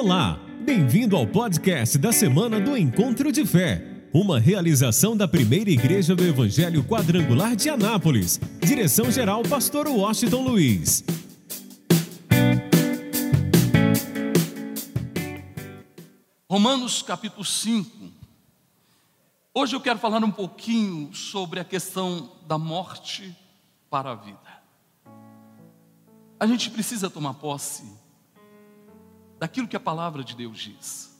Olá, bem-vindo ao podcast da semana do Encontro de Fé, uma realização da primeira igreja do Evangelho Quadrangular de Anápolis. Direção-geral, Pastor Washington Luiz. Romanos capítulo 5. Hoje eu quero falar um pouquinho sobre a questão da morte para a vida. A gente precisa tomar posse daquilo que a palavra de Deus diz.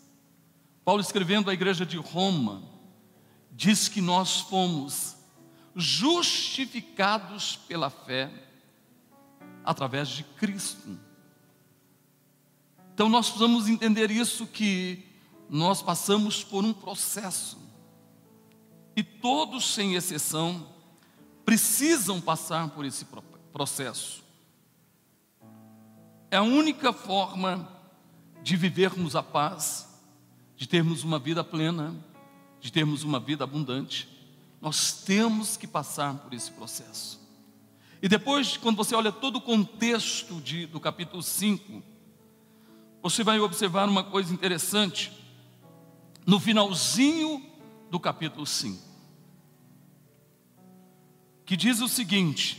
Paulo, escrevendo à igreja de Roma, diz que nós fomos justificados pela fé através de Cristo. Então nós precisamos entender isso que nós passamos por um processo. E todos, sem exceção, precisam passar por esse processo. É a única forma de vivermos a paz, de termos uma vida plena, de termos uma vida abundante. Nós temos que passar por esse processo. E depois, quando você olha todo o contexto de, do capítulo 5, você vai observar uma coisa interessante. No finalzinho do capítulo 5, que diz o seguinte,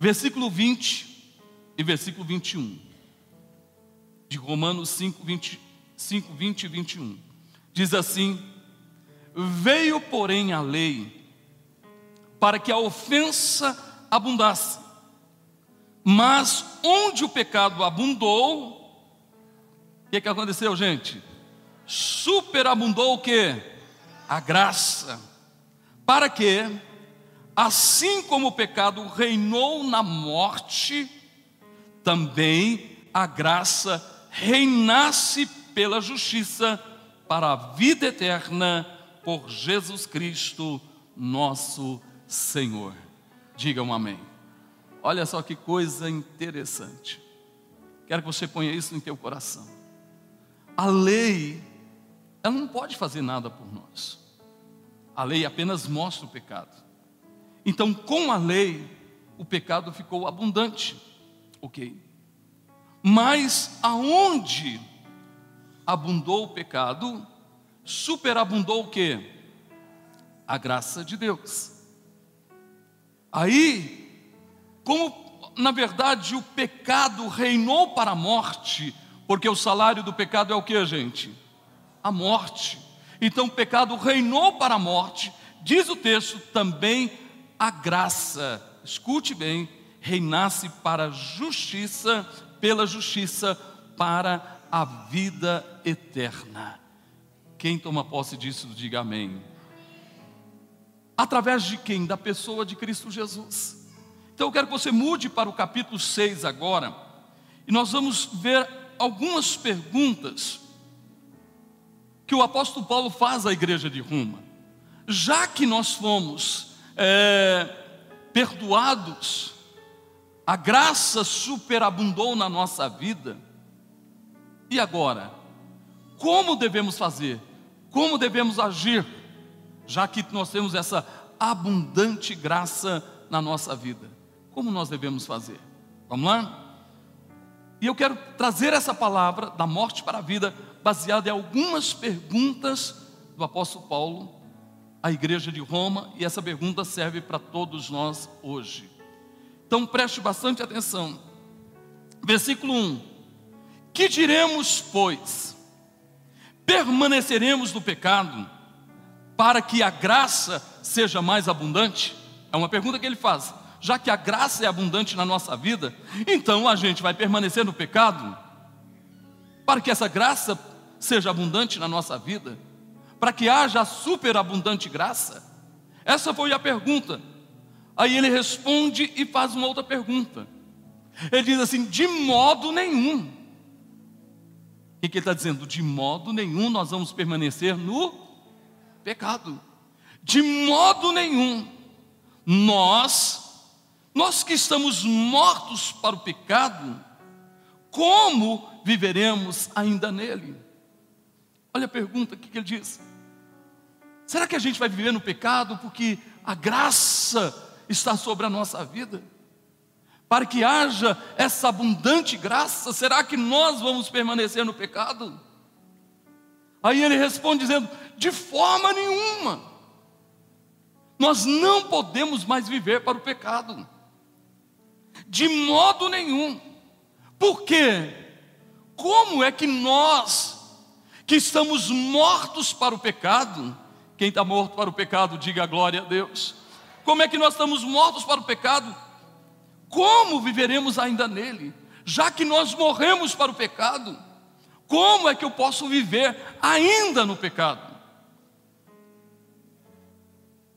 versículo 20, e versículo 21, de Romanos 5, 20, 5, 20 e 21. Diz assim: Veio, porém, a lei para que a ofensa abundasse, mas onde o pecado abundou, o que, que aconteceu, gente? Superabundou o que? A graça, para que, assim como o pecado reinou na morte, também a graça reinasse pela justiça para a vida eterna por Jesus Cristo, nosso Senhor. Digam amém. Olha só que coisa interessante. Quero que você ponha isso no teu coração. A lei, ela não pode fazer nada por nós. A lei apenas mostra o pecado. Então, com a lei, o pecado ficou abundante ok. Mas aonde abundou o pecado, superabundou o que? A graça de Deus. Aí, como na verdade o pecado reinou para a morte, porque o salário do pecado é o que, gente? A morte. Então o pecado reinou para a morte, diz o texto também a graça. Escute bem, reinasse para a justiça, pela justiça, para a vida eterna. Quem toma posse disso, diga amém. Através de quem? Da pessoa de Cristo Jesus. Então eu quero que você mude para o capítulo 6 agora, e nós vamos ver algumas perguntas que o apóstolo Paulo faz à igreja de Roma. Já que nós fomos é, perdoados, a graça superabundou na nossa vida. E agora? Como devemos fazer? Como devemos agir? Já que nós temos essa abundante graça na nossa vida. Como nós devemos fazer? Vamos lá? E eu quero trazer essa palavra da morte para a vida, baseada em algumas perguntas do apóstolo Paulo à igreja de Roma, e essa pergunta serve para todos nós hoje. Então preste bastante atenção. Versículo 1: Que diremos, pois? Permaneceremos no pecado para que a graça seja mais abundante? É uma pergunta que ele faz. Já que a graça é abundante na nossa vida, então a gente vai permanecer no pecado para que essa graça seja abundante na nossa vida, para que haja superabundante graça? Essa foi a pergunta. Aí ele responde e faz uma outra pergunta. Ele diz assim: de modo nenhum. O que, ele está dizendo? De modo nenhum nós vamos permanecer no pecado. De modo nenhum. Nós, nós que estamos mortos para o pecado, como viveremos ainda nele? Olha a pergunta, o que ele diz? Será que a gente vai viver no pecado porque a graça está sobre a nossa vida. para que haja essa abundante graça, será que nós vamos permanecer no pecado? Aí ele responde dizendo: de forma nenhuma, nós não podemos mais viver para o pecado, de modo nenhum, por quê? Como é que nós, que estamos mortos para o pecado, quem está morto para o pecado, diga glória a Deus. Como é que nós estamos mortos para o pecado? Como viveremos ainda nele? Já que nós morremos para o pecado, como é que eu posso viver ainda no pecado?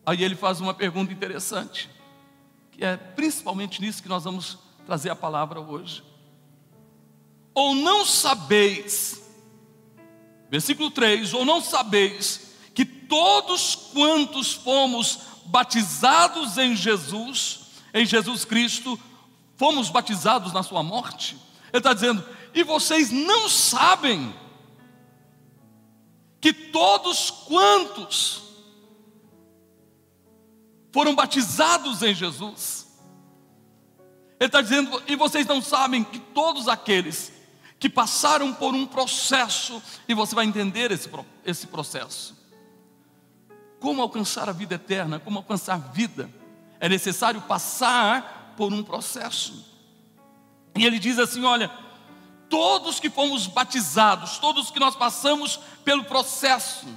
Aí ele faz uma pergunta interessante, que é principalmente nisso que nós vamos trazer a palavra hoje. Ou não sabeis, versículo 3: ou não sabeis que todos quantos fomos batizados em Jesus, em Jesus Cristo, fomos batizados na sua morte. Ele está dizendo, e vocês não sabem que todos quantos foram batizados em Jesus, ele está dizendo, e vocês não sabem que todos aqueles que passaram por um processo, e você vai entender esse, esse processo como alcançar a vida eterna, como alcançar vida, é necessário passar por um processo. E ele diz assim: olha, todos que fomos batizados, todos que nós passamos pelo processo,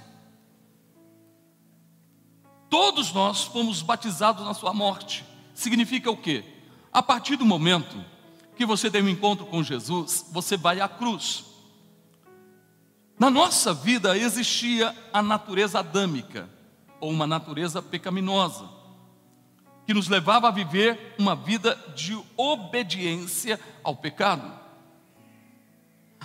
todos nós fomos batizados na sua morte. Significa o quê? A partir do momento que você tem um encontro com Jesus, você vai à cruz. Na nossa vida existia a natureza adâmica ou uma natureza pecaminosa, que nos levava a viver uma vida de obediência ao pecado.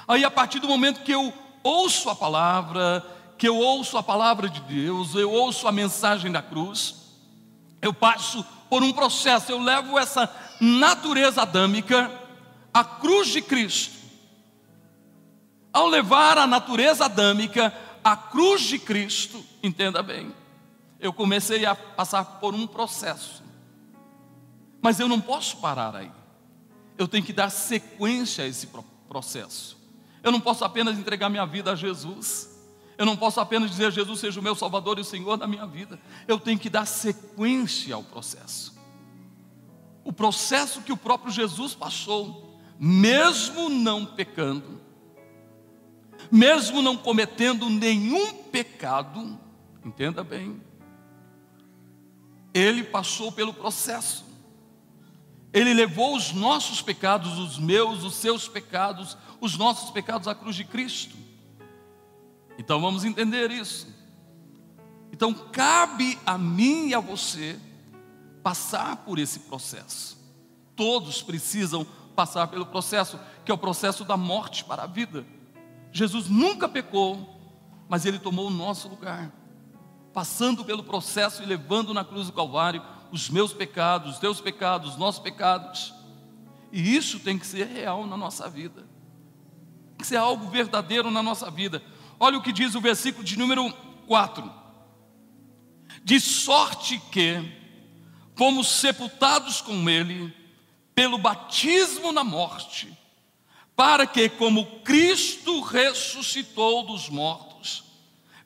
Aí, a partir do momento que eu ouço a palavra, que eu ouço a palavra de Deus, eu ouço a mensagem da cruz, eu passo por um processo, eu levo essa natureza adâmica à cruz de Cristo. Ao levar a natureza adâmica à cruz de Cristo, entenda bem, eu comecei a passar por um processo. Mas eu não posso parar aí. Eu tenho que dar sequência a esse processo. Eu não posso apenas entregar minha vida a Jesus. Eu não posso apenas dizer Jesus seja o meu Salvador e o Senhor da minha vida. Eu tenho que dar sequência ao processo. O processo que o próprio Jesus passou, mesmo não pecando, mesmo não cometendo nenhum pecado, entenda bem, ele passou pelo processo. Ele levou os nossos pecados, os meus, os seus pecados, os nossos pecados à cruz de Cristo. Então vamos entender isso. Então cabe a mim e a você passar por esse processo. Todos precisam passar pelo processo, que é o processo da morte para a vida. Jesus nunca pecou, mas ele tomou o nosso lugar passando pelo processo e levando na cruz do Calvário os meus pecados, os teus pecados, os nossos pecados. E isso tem que ser real na nossa vida, tem que ser algo verdadeiro na nossa vida. Olha o que diz o versículo de número 4: De sorte que fomos sepultados com Ele pelo batismo na morte, para que, como Cristo ressuscitou dos mortos,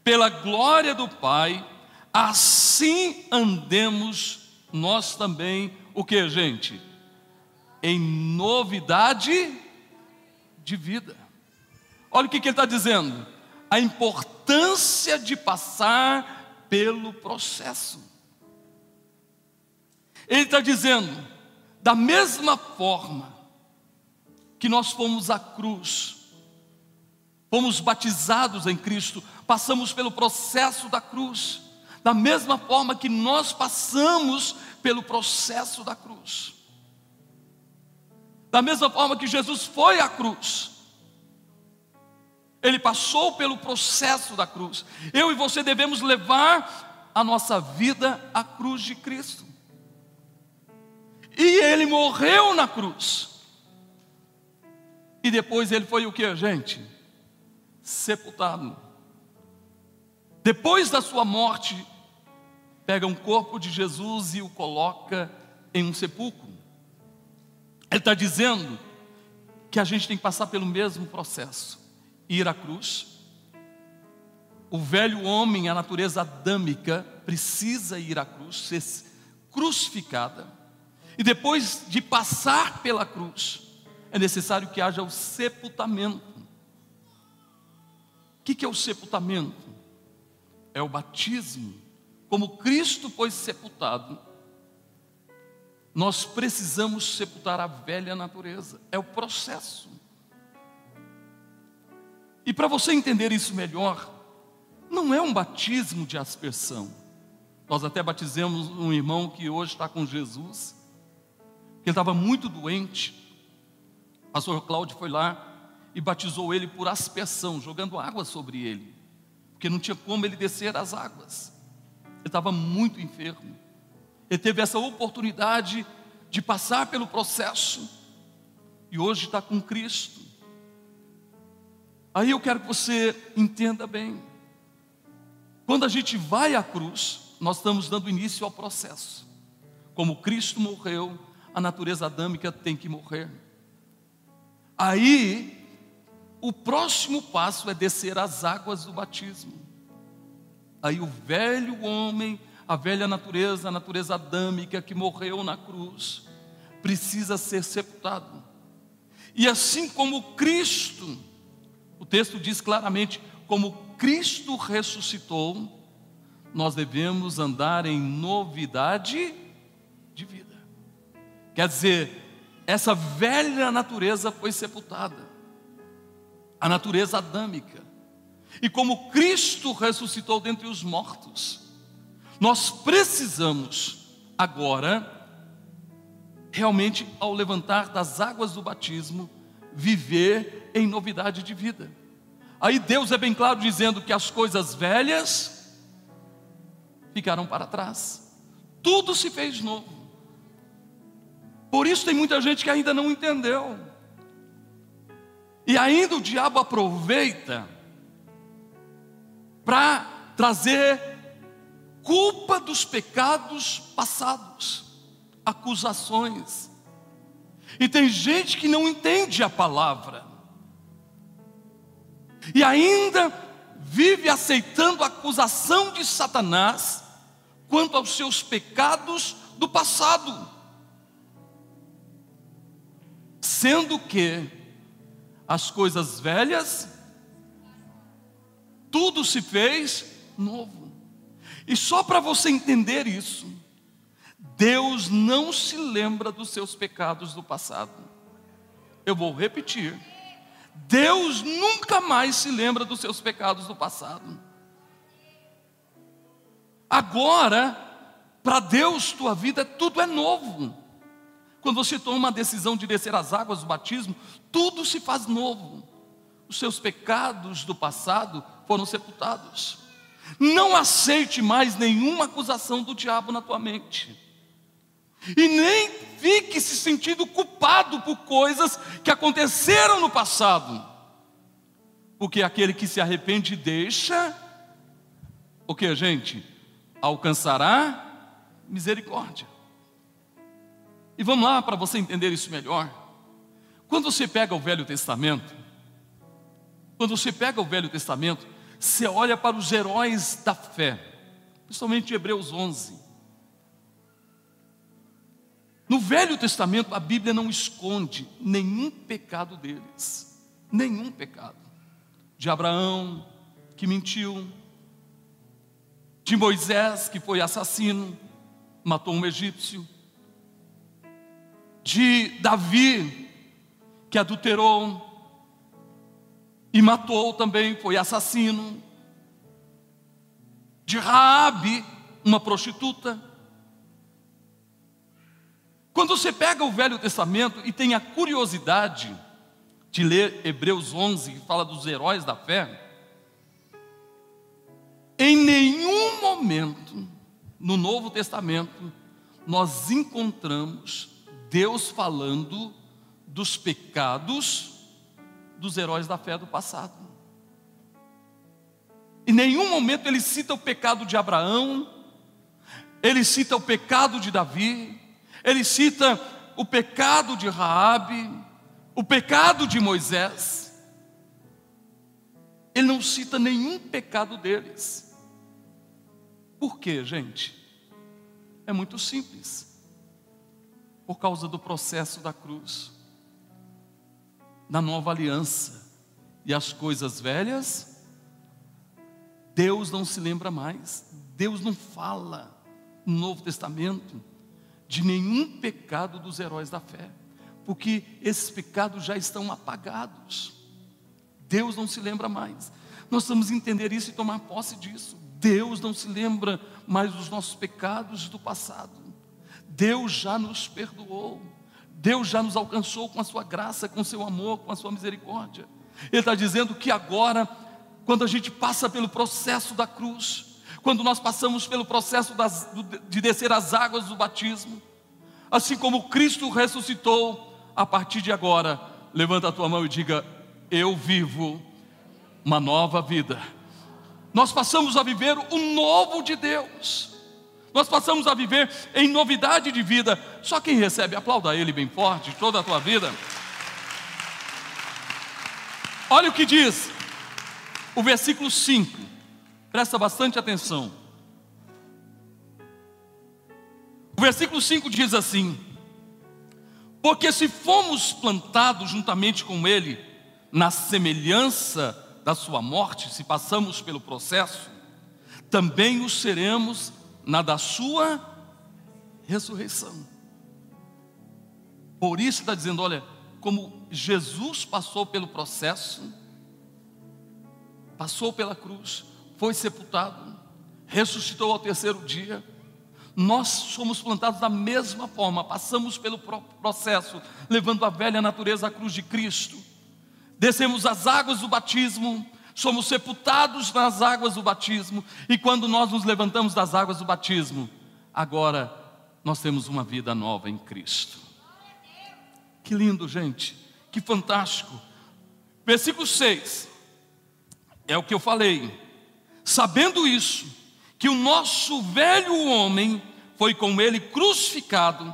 pela glória do Pai, assim andemos nós também, o que, gente? Em novidade de vida. Olha o que, que ele está dizendo: a importância de passar pelo processo. Ele está dizendo, da mesma forma que nós fomos à cruz, fomos batizados em Cristo, passamos pelo processo da cruz, da mesma forma que nós passamos pelo processo da cruz. Da mesma forma que Jesus foi à cruz, ele passou pelo processo da cruz. Eu e você devemos levar a nossa vida à cruz de Cristo. E ele morreu na cruz. E depois ele foi o que, gente? Sepultado. Depois da sua morte, pega um corpo de Jesus e o coloca em um sepulcro. Ele está dizendo que a gente tem que passar pelo mesmo processo: ir à cruz. O velho homem, a natureza adâmica, precisa ir à cruz, ser crucificada. E depois de passar pela cruz, é necessário que haja o sepultamento. O que é o sepultamento? É o batismo. Como Cristo foi sepultado, nós precisamos sepultar a velha natureza. É o processo. E para você entender isso melhor, não é um batismo de aspersão. Nós até batizamos um irmão que hoje está com Jesus, que estava muito doente. O pastor Cláudio foi lá e batizou ele por aspersão, jogando água sobre ele, porque não tinha como ele descer as águas. Ele estava muito enfermo. Ele teve essa oportunidade de passar pelo processo e hoje está com Cristo. Aí eu quero que você entenda bem. Quando a gente vai à cruz, nós estamos dando início ao processo. Como Cristo morreu, a natureza adâmica tem que morrer. Aí, o próximo passo é descer as águas do batismo. Aí o velho homem, a velha natureza, a natureza adâmica que morreu na cruz, precisa ser sepultado. E assim como Cristo, o texto diz claramente, como Cristo ressuscitou, nós devemos andar em novidade de vida. Quer dizer, essa velha natureza foi sepultada, a natureza adâmica. E como Cristo ressuscitou dentre os mortos, nós precisamos agora, realmente, ao levantar das águas do batismo, viver em novidade de vida. Aí Deus é bem claro dizendo que as coisas velhas ficaram para trás, tudo se fez novo. Por isso tem muita gente que ainda não entendeu. E ainda o diabo aproveita para trazer culpa dos pecados passados, acusações. E tem gente que não entende a palavra, e ainda vive aceitando a acusação de Satanás quanto aos seus pecados do passado, sendo que as coisas velhas tudo se fez novo. E só para você entender isso, Deus não se lembra dos seus pecados do passado. Eu vou repetir. Deus nunca mais se lembra dos seus pecados do passado. Agora, para Deus, tua vida, tudo é novo. Quando você toma uma decisão de descer as águas do batismo, tudo se faz novo. Os seus pecados do passado foram sepultados. Não aceite mais nenhuma acusação do diabo na tua mente. E nem fique se sentindo culpado por coisas que aconteceram no passado. Porque aquele que se arrepende deixa, o que, gente? Alcançará misericórdia. E vamos lá para você entender isso melhor. Quando você pega o Velho Testamento, quando você pega o Velho Testamento, você olha para os heróis da fé, principalmente Hebreus 11. No Velho Testamento, a Bíblia não esconde nenhum pecado deles, nenhum pecado. De Abraão, que mentiu, de Moisés, que foi assassino, matou um egípcio, de Davi, que adulterou, e matou também, foi assassino. De Raabe, uma prostituta. Quando você pega o Velho Testamento e tem a curiosidade de ler Hebreus 11, que fala dos heróis da fé, em nenhum momento no Novo Testamento nós encontramos Deus falando dos pecados dos heróis da fé do passado. Em nenhum momento ele cita o pecado de Abraão, ele cita o pecado de Davi, ele cita o pecado de Raabe, o pecado de Moisés. Ele não cita nenhum pecado deles. Por quê, gente? É muito simples. Por causa do processo da cruz, da nova aliança e as coisas velhas, Deus não se lembra mais. Deus não fala no Novo Testamento de nenhum pecado dos heróis da fé, porque esses pecados já estão apagados. Deus não se lembra mais. Nós vamos entender isso e tomar posse disso. Deus não se lembra mais dos nossos pecados do passado. Deus já nos perdoou. Deus já nos alcançou com a sua graça, com o seu amor, com a sua misericórdia. Ele está dizendo que agora, quando a gente passa pelo processo da cruz, quando nós passamos pelo processo das, de descer as águas do batismo, assim como Cristo ressuscitou, a partir de agora, levanta a tua mão e diga: Eu vivo uma nova vida. Nós passamos a viver o novo de Deus. Nós passamos a viver em novidade de vida. Só quem recebe, aplauda Ele bem forte, toda a tua vida. Olha o que diz o versículo 5. Presta bastante atenção. O versículo 5 diz assim: Porque se fomos plantados juntamente com Ele, na semelhança da Sua morte, se passamos pelo processo, também o seremos na da Sua ressurreição. Por isso está dizendo: olha, como Jesus passou pelo processo, passou pela cruz, foi sepultado, ressuscitou ao terceiro dia. Nós somos plantados da mesma forma, passamos pelo processo, levando a velha natureza à cruz de Cristo. Descemos as águas do batismo, somos sepultados nas águas do batismo, e quando nós nos levantamos das águas do batismo, agora nós temos uma vida nova em Cristo. Que lindo, gente, que fantástico. Versículo 6 é o que eu falei. Sabendo isso, que o nosso velho homem foi com ele crucificado,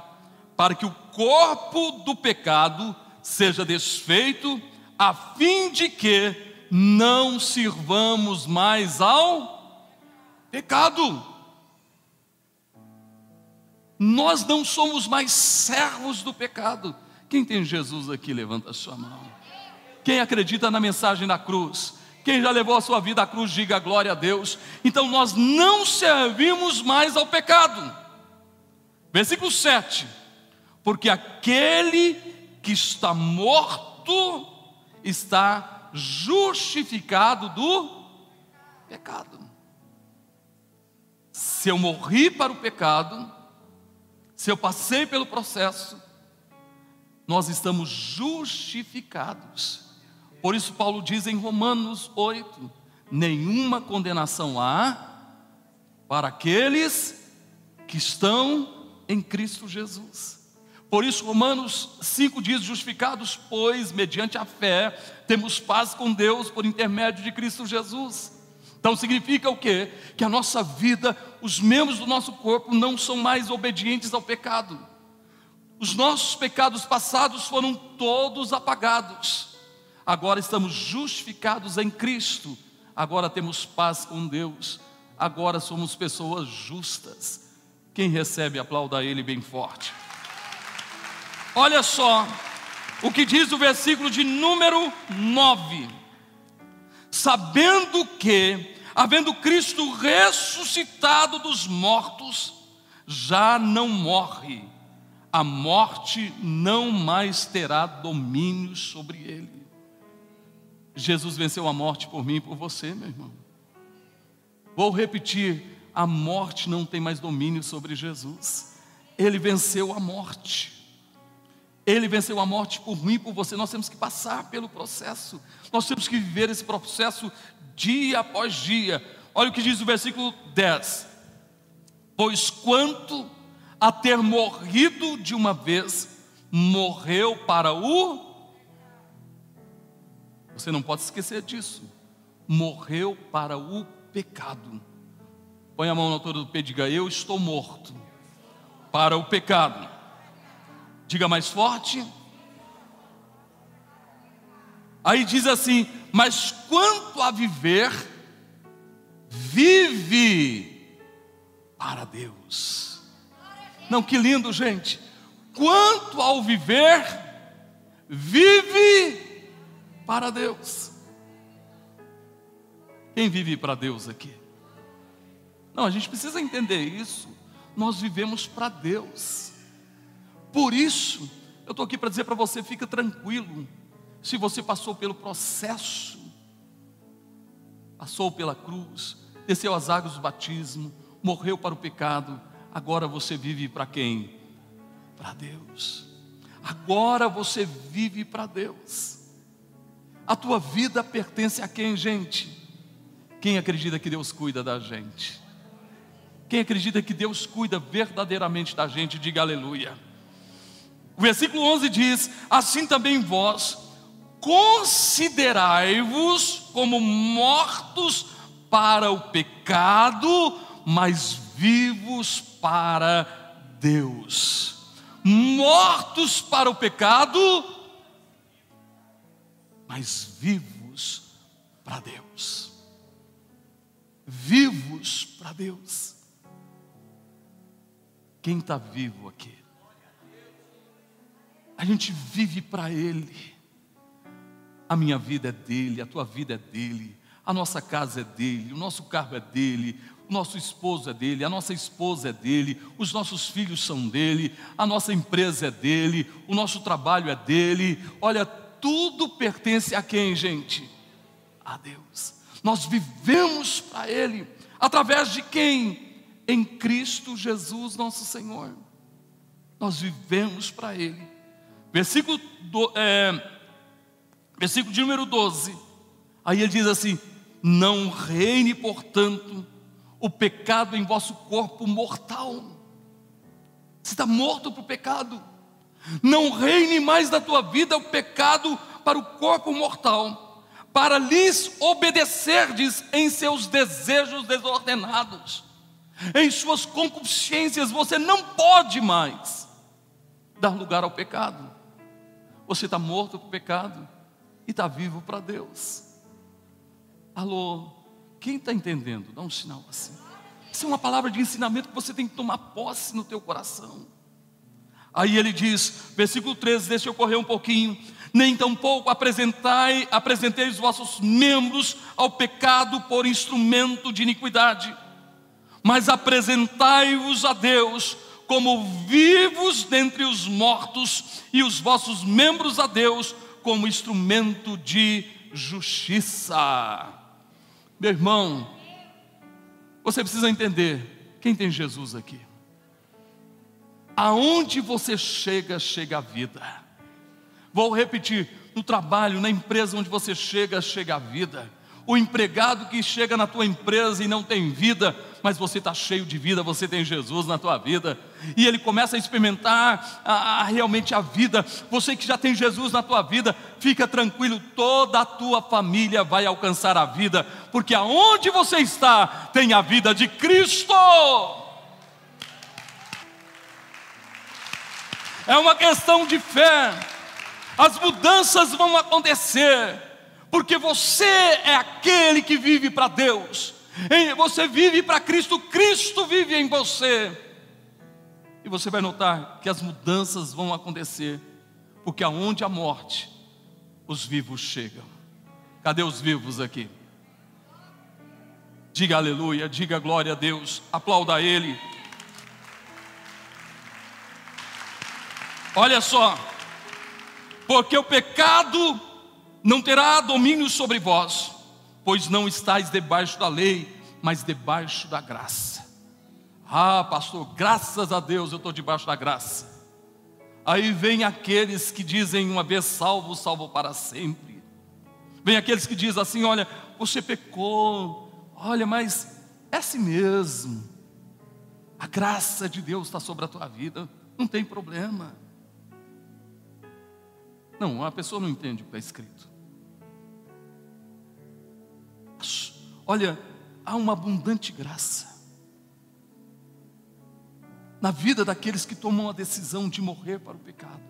para que o corpo do pecado seja desfeito, a fim de que não sirvamos mais ao pecado. Nós não somos mais servos do pecado. Quem tem Jesus aqui, levanta a sua mão. Quem acredita na mensagem da cruz? Quem já levou a sua vida à cruz, diga glória a Deus. Então nós não servimos mais ao pecado. Versículo 7. Porque aquele que está morto está justificado do pecado. Se eu morri para o pecado, se eu passei pelo processo, nós estamos justificados. Por isso, Paulo diz em Romanos 8: nenhuma condenação há para aqueles que estão em Cristo Jesus. Por isso, Romanos 5 diz: justificados, pois, mediante a fé, temos paz com Deus por intermédio de Cristo Jesus. Então significa o quê? Que a nossa vida, os membros do nosso corpo não são mais obedientes ao pecado. Os nossos pecados passados foram todos apagados agora estamos justificados em Cristo, agora temos paz com Deus, agora somos pessoas justas. Quem recebe, aplauda Ele bem forte. Olha só o que diz o versículo de número 9: Sabendo que, havendo Cristo ressuscitado dos mortos, já não morre, a morte não mais terá domínio sobre ele. Jesus venceu a morte por mim e por você, meu irmão. Vou repetir: a morte não tem mais domínio sobre Jesus. Ele venceu a morte. Ele venceu a morte por mim por você. Nós temos que passar pelo processo. Nós temos que viver esse processo dia após dia. Olha o que diz o versículo 10. Pois quanto a ter morrido de uma vez, morreu para o você não pode esquecer disso. Morreu para o pecado. Põe a mão na altura do pé e diga: Eu estou morto para o pecado. Diga mais forte. Aí diz assim: Mas quanto a viver, vive para Deus. Não, que lindo, gente. Quanto ao viver, vive para Deus. Quem vive para Deus aqui? Não, a gente precisa entender isso. Nós vivemos para Deus. Por isso, eu estou aqui para dizer para você: fica tranquilo. Se você passou pelo processo, passou pela cruz, desceu as águas do batismo, morreu para o pecado, agora você vive para quem? Para Deus. Agora você vive para Deus. A tua vida pertence a quem, gente? Quem acredita que Deus cuida da gente? Quem acredita que Deus cuida verdadeiramente da gente, diga aleluia. O versículo 11 diz: Assim também vós, considerai-vos como mortos para o pecado, mas vivos para Deus. Mortos para o pecado, mas vivos para Deus. Vivos para Deus. Quem está vivo aqui? A gente vive para Ele. A minha vida é dele, a tua vida é dele, a nossa casa é dele, o nosso carro é dele, o nosso esposo é dele, a nossa esposa é dele, os nossos filhos são dele, a nossa empresa é dele, o nosso trabalho é dele. Olha, tudo pertence a quem, gente? A Deus. Nós vivemos para Ele, através de quem? Em Cristo Jesus, nosso Senhor. Nós vivemos para Ele. Versículo, do, é, versículo de número 12. Aí ele diz assim: Não reine, portanto, o pecado em vosso corpo mortal. Você está morto para o pecado. Não reine mais da tua vida o pecado para o corpo mortal, para lhes obedecerdes em seus desejos desordenados, em suas concupiscências. Você não pode mais dar lugar ao pecado. Você está morto para o pecado e está vivo para Deus. Alô, quem está entendendo? Dá um sinal assim. Isso é uma palavra de ensinamento que você tem que tomar posse no teu coração. Aí ele diz, versículo 13, deixa eu correr um pouquinho. Nem tampouco apresentai, apresentei os vossos membros ao pecado por instrumento de iniquidade, mas apresentai-vos a Deus como vivos dentre os mortos, e os vossos membros a Deus como instrumento de justiça. Meu irmão, você precisa entender quem tem Jesus aqui. Aonde você chega, chega a vida. Vou repetir: no trabalho, na empresa onde você chega, chega a vida o empregado que chega na tua empresa e não tem vida, mas você está cheio de vida, você tem Jesus na tua vida, e ele começa a experimentar a, a, realmente a vida. Você que já tem Jesus na tua vida, fica tranquilo, toda a tua família vai alcançar a vida, porque aonde você está, tem a vida de Cristo. É uma questão de fé, as mudanças vão acontecer porque você é aquele que vive para Deus, você vive para Cristo, Cristo vive em você. E você vai notar que as mudanças vão acontecer, porque aonde a morte, os vivos chegam. Cadê os vivos aqui? Diga aleluia, diga glória a Deus, aplauda a Ele. Olha só, porque o pecado não terá domínio sobre vós, pois não estáis debaixo da lei, mas debaixo da graça. Ah, pastor, graças a Deus eu estou debaixo da graça. Aí vem aqueles que dizem uma vez salvo, salvo para sempre. Vem aqueles que dizem assim: olha, você pecou, olha, mas é assim mesmo. A graça de Deus está sobre a tua vida, não tem problema. Não, a pessoa não entende o que está escrito. Olha, há uma abundante graça. na vida daqueles que tomam a decisão de morrer para o pecado.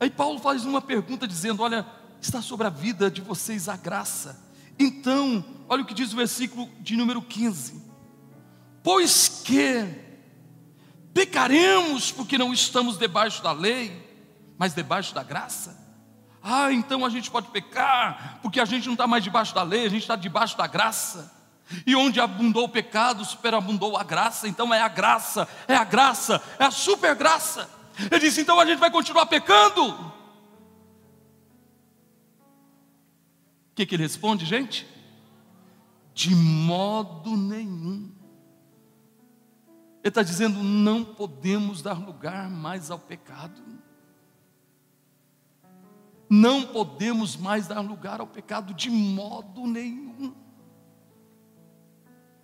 Aí Paulo faz uma pergunta dizendo: Olha, está sobre a vida de vocês a graça. Então, olha o que diz o versículo de número 15: Pois que pecaremos porque não estamos debaixo da lei, mas debaixo da graça? Ah, então a gente pode pecar porque a gente não está mais debaixo da lei, a gente está debaixo da graça. E onde abundou o pecado, superabundou a graça. Então é a graça, é a graça, é a super graça. Ele disse: então a gente vai continuar pecando. O que, que ele responde, gente? De modo nenhum. Ele está dizendo: não podemos dar lugar mais ao pecado. Não podemos mais dar lugar ao pecado de modo nenhum.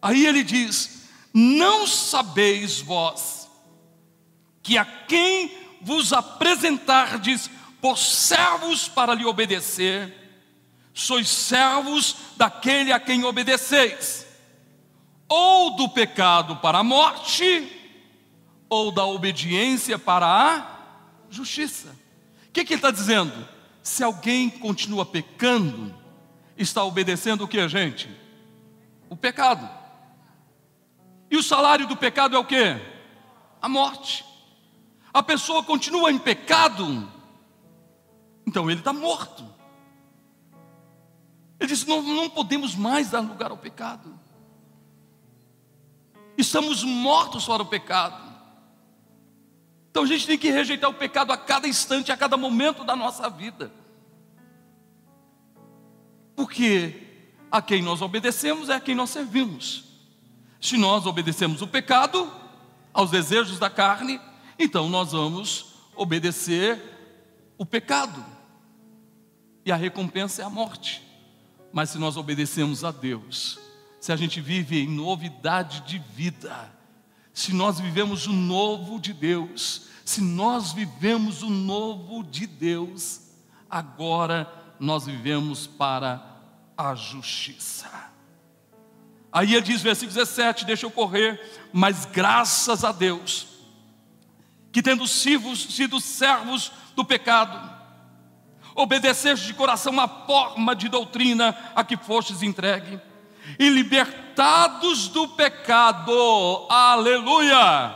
Aí ele diz: Não sabeis vós que a quem vos apresentardes por servos para lhe obedecer, sois servos daquele a quem obedeceis, ou do pecado para a morte, ou da obediência para a justiça. O que, que ele está dizendo? Se alguém continua pecando, está obedecendo o que, gente? O pecado. E o salário do pecado é o que? A morte. A pessoa continua em pecado, então ele está morto. Ele disse: não, não podemos mais dar lugar ao pecado. Estamos mortos para o pecado. Então a gente tem que rejeitar o pecado a cada instante, a cada momento da nossa vida. Porque a quem nós obedecemos é a quem nós servimos. Se nós obedecemos o pecado, aos desejos da carne, então nós vamos obedecer o pecado. E a recompensa é a morte. Mas se nós obedecemos a Deus, se a gente vive em novidade de vida, se nós vivemos o novo de Deus, se nós vivemos o novo de Deus, agora nós vivemos para a justiça. Aí ele diz, versículo 17: Deixa eu correr, mas graças a Deus, que tendo sido, servos do pecado, obedeceste de coração a forma de doutrina a que fostes entregue, e libertados do pecado, aleluia,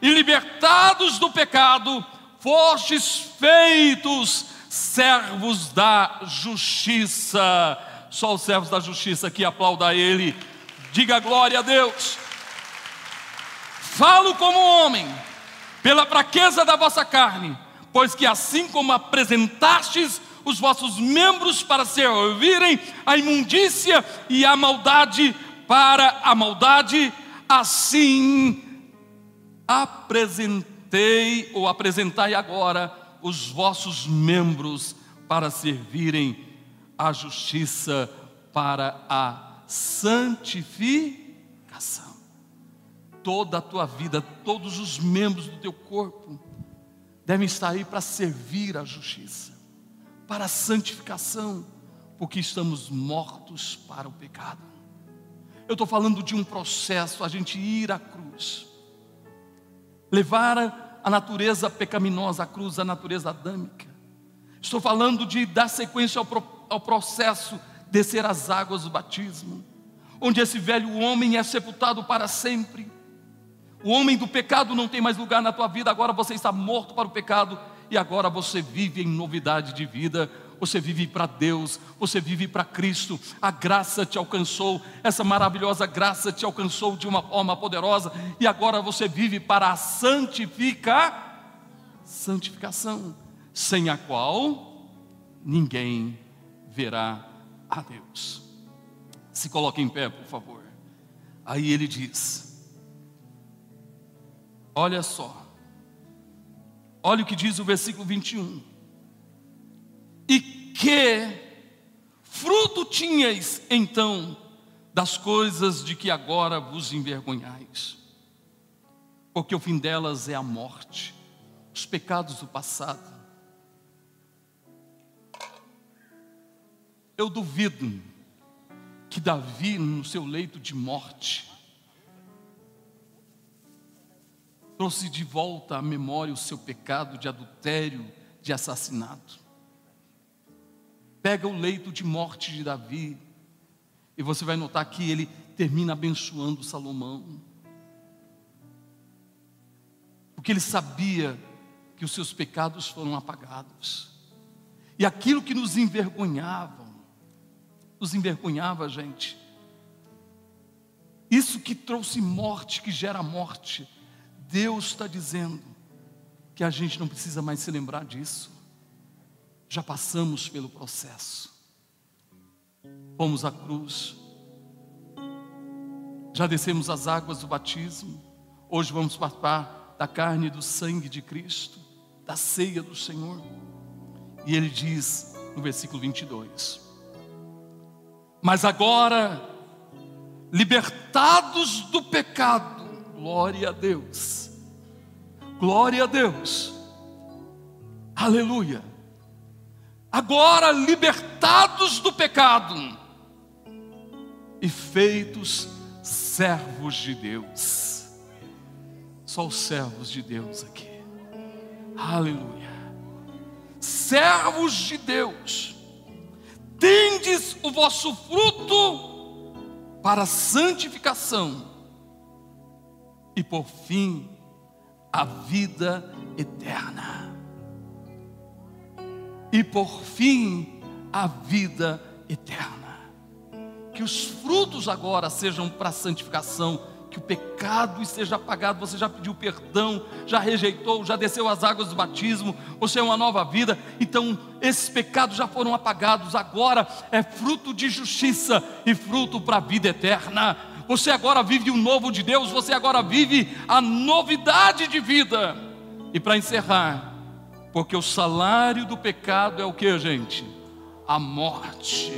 e libertados do pecado, fostes feitos servos da justiça. Só os servos da justiça que aplaudam a Ele Diga glória a Deus. Falo como homem, pela fraqueza da vossa carne, pois que assim como apresentastes os vossos membros para servirem a imundícia e a maldade para a maldade, assim apresentei ou apresentai agora os vossos membros para servirem a justiça para a santificação. Toda a tua vida, todos os membros do teu corpo devem estar aí para servir a justiça, para a santificação, porque estamos mortos para o pecado. Eu estou falando de um processo, a gente ir à cruz, levar a natureza pecaminosa à cruz, a natureza adâmica. Estou falando de dar sequência ao, pro, ao processo descer as águas do batismo, onde esse velho homem é sepultado para sempre. O homem do pecado não tem mais lugar na tua vida, agora você está morto para o pecado e agora você vive em novidade de vida. Você vive para Deus, você vive para Cristo. A graça te alcançou, essa maravilhosa graça te alcançou de uma forma poderosa e agora você vive para a santifica santificação, sem a qual ninguém verá a Deus. Se coloque em pé, por favor. Aí ele diz: Olha só, olha o que diz o versículo 21. E que fruto tinhais então das coisas de que agora vos envergonhais? Porque o fim delas é a morte, os pecados do passado Eu duvido que Davi, no seu leito de morte, trouxe de volta à memória o seu pecado de adultério, de assassinato. Pega o leito de morte de Davi, e você vai notar que ele termina abençoando Salomão. Porque ele sabia que os seus pecados foram apagados. E aquilo que nos envergonhava, nos envergonhava, gente. Isso que trouxe morte, que gera morte. Deus está dizendo que a gente não precisa mais se lembrar disso. Já passamos pelo processo. Fomos à cruz. Já descemos as águas do batismo. Hoje vamos participar da carne e do sangue de Cristo, da ceia do Senhor. E ele diz no versículo 22: Mas agora, libertados do pecado, glória a Deus, glória a Deus, aleluia. Agora, libertados do pecado e feitos servos de Deus, só os servos de Deus aqui, aleluia. Servos de Deus, tendes o vosso fruto para santificação e por fim a vida eterna. E por fim a vida eterna. Que os frutos agora sejam para santificação que o pecado esteja apagado. Você já pediu perdão, já rejeitou, já desceu as águas do batismo, você é uma nova vida. Então, esses pecados já foram apagados. Agora é fruto de justiça e fruto para a vida eterna. Você agora vive o novo de Deus, você agora vive a novidade de vida. E para encerrar, porque o salário do pecado é o que, gente? A morte.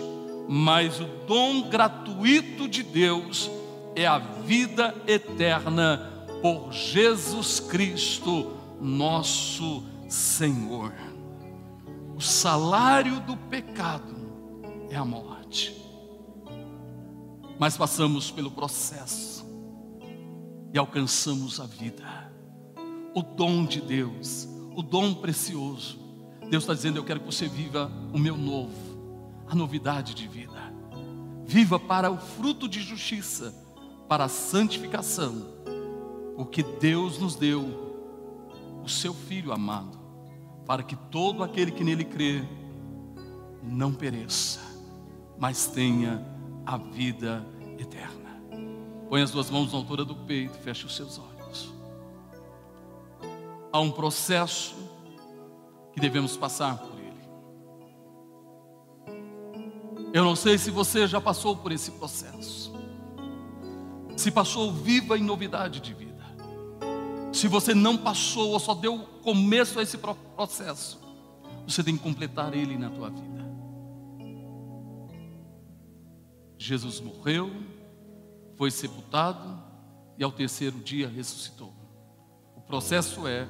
Mas o dom gratuito de Deus é a vida eterna por Jesus Cristo, nosso Senhor. O salário do pecado é a morte. Mas passamos pelo processo e alcançamos a vida. O dom de Deus, o dom precioso. Deus está dizendo: Eu quero que você viva o meu novo, a novidade de vida. Viva para o fruto de justiça para a santificação, porque Deus nos deu o seu Filho amado, para que todo aquele que nele crê não pereça, mas tenha a vida eterna. Põe as duas mãos na altura do peito, feche os seus olhos. Há um processo que devemos passar por ele. Eu não sei se você já passou por esse processo se passou viva em novidade de vida. Se você não passou ou só deu começo a esse processo, você tem que completar ele na tua vida. Jesus morreu, foi sepultado e ao terceiro dia ressuscitou. O processo é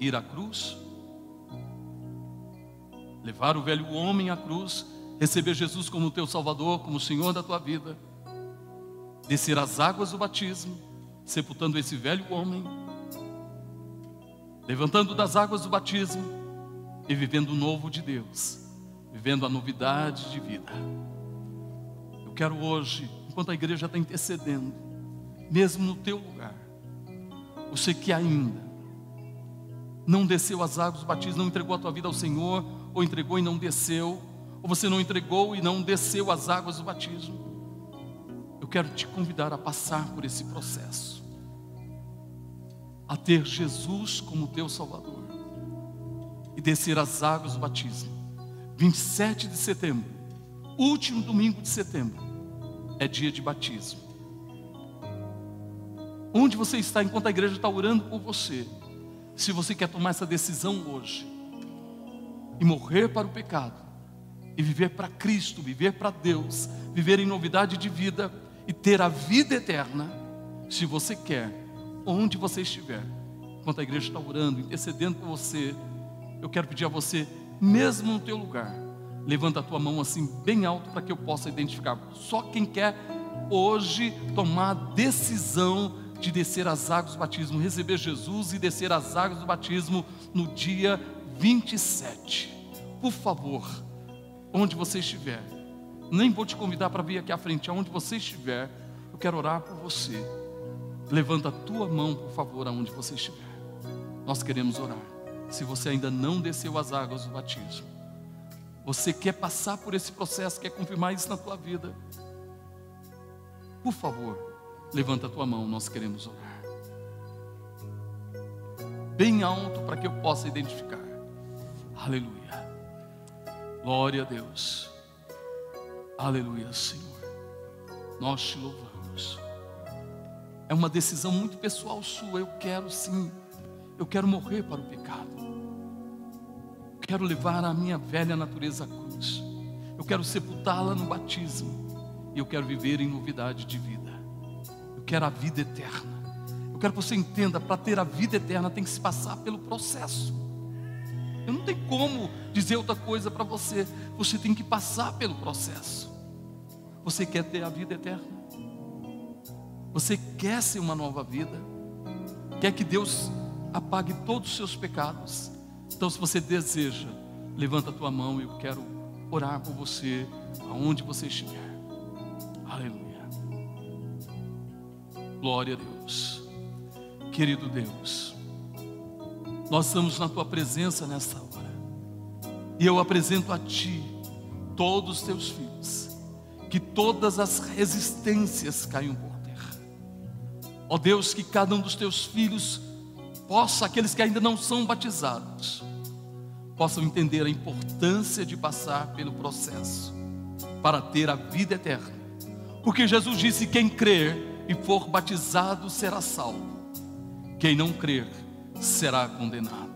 ir à cruz, levar o velho homem à cruz, receber Jesus como teu Salvador, como Senhor da tua vida descer as águas do batismo, sepultando esse velho homem, levantando das águas do batismo e vivendo o novo de Deus, vivendo a novidade de vida. Eu quero hoje, enquanto a igreja está intercedendo, mesmo no teu lugar, você que ainda não desceu as águas do batismo, não entregou a tua vida ao Senhor, ou entregou e não desceu, ou você não entregou e não desceu as águas do batismo quero te convidar a passar por esse processo, a ter Jesus como teu Salvador e descer as águas do batismo. 27 de setembro, último domingo de setembro, é dia de batismo. Onde você está enquanto a igreja está orando por você, se você quer tomar essa decisão hoje e morrer para o pecado e viver para Cristo, viver para Deus, viver em novidade de vida, e ter a vida eterna, se você quer, onde você estiver, enquanto a igreja está orando, intercedendo por você, eu quero pedir a você, mesmo no teu lugar, levanta a tua mão assim bem alto para que eu possa identificar. Só quem quer hoje tomar a decisão de descer as águas do batismo, receber Jesus e descer as águas do batismo no dia 27. Por favor, onde você estiver, nem vou te convidar para vir aqui à frente, aonde você estiver, eu quero orar por você. Levanta a tua mão, por favor, aonde você estiver. Nós queremos orar. Se você ainda não desceu as águas do batismo, você quer passar por esse processo, quer confirmar isso na tua vida, por favor, levanta a tua mão, nós queremos orar. Bem alto para que eu possa identificar. Aleluia. Glória a Deus. Aleluia, Senhor. Nós te louvamos. É uma decisão muito pessoal sua. Eu quero sim. Eu quero morrer para o pecado. Quero levar a minha velha natureza à cruz. Eu quero sepultá-la no batismo. E eu quero viver em novidade de vida. Eu quero a vida eterna. Eu quero que você entenda, para ter a vida eterna tem que se passar pelo processo. Eu não tenho como dizer outra coisa para você. Você tem que passar pelo processo. Você quer ter a vida eterna? Você quer ser uma nova vida? Quer que Deus apague todos os seus pecados? Então, se você deseja, levanta a tua mão e eu quero orar por você, aonde você estiver. Aleluia. Glória a Deus. Querido Deus, nós estamos na tua presença nesta hora. E eu apresento a ti todos os teus filhos. Que todas as resistências caiam por terra. Ó Deus, que cada um dos teus filhos possa, aqueles que ainda não são batizados, possam entender a importância de passar pelo processo para ter a vida eterna porque Jesus disse: quem crer e for batizado será salvo, quem não crer será condenado.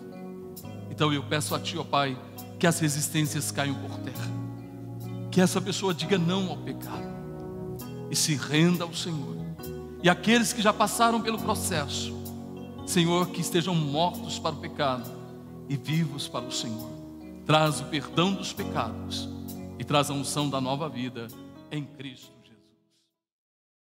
Então eu peço a Ti, ó Pai, que as resistências caiam por terra, que essa pessoa diga não ao pecado e se renda ao Senhor. E aqueles que já passaram pelo processo, Senhor, que estejam mortos para o pecado e vivos para o Senhor. Traz o perdão dos pecados e traz a unção da nova vida em Cristo.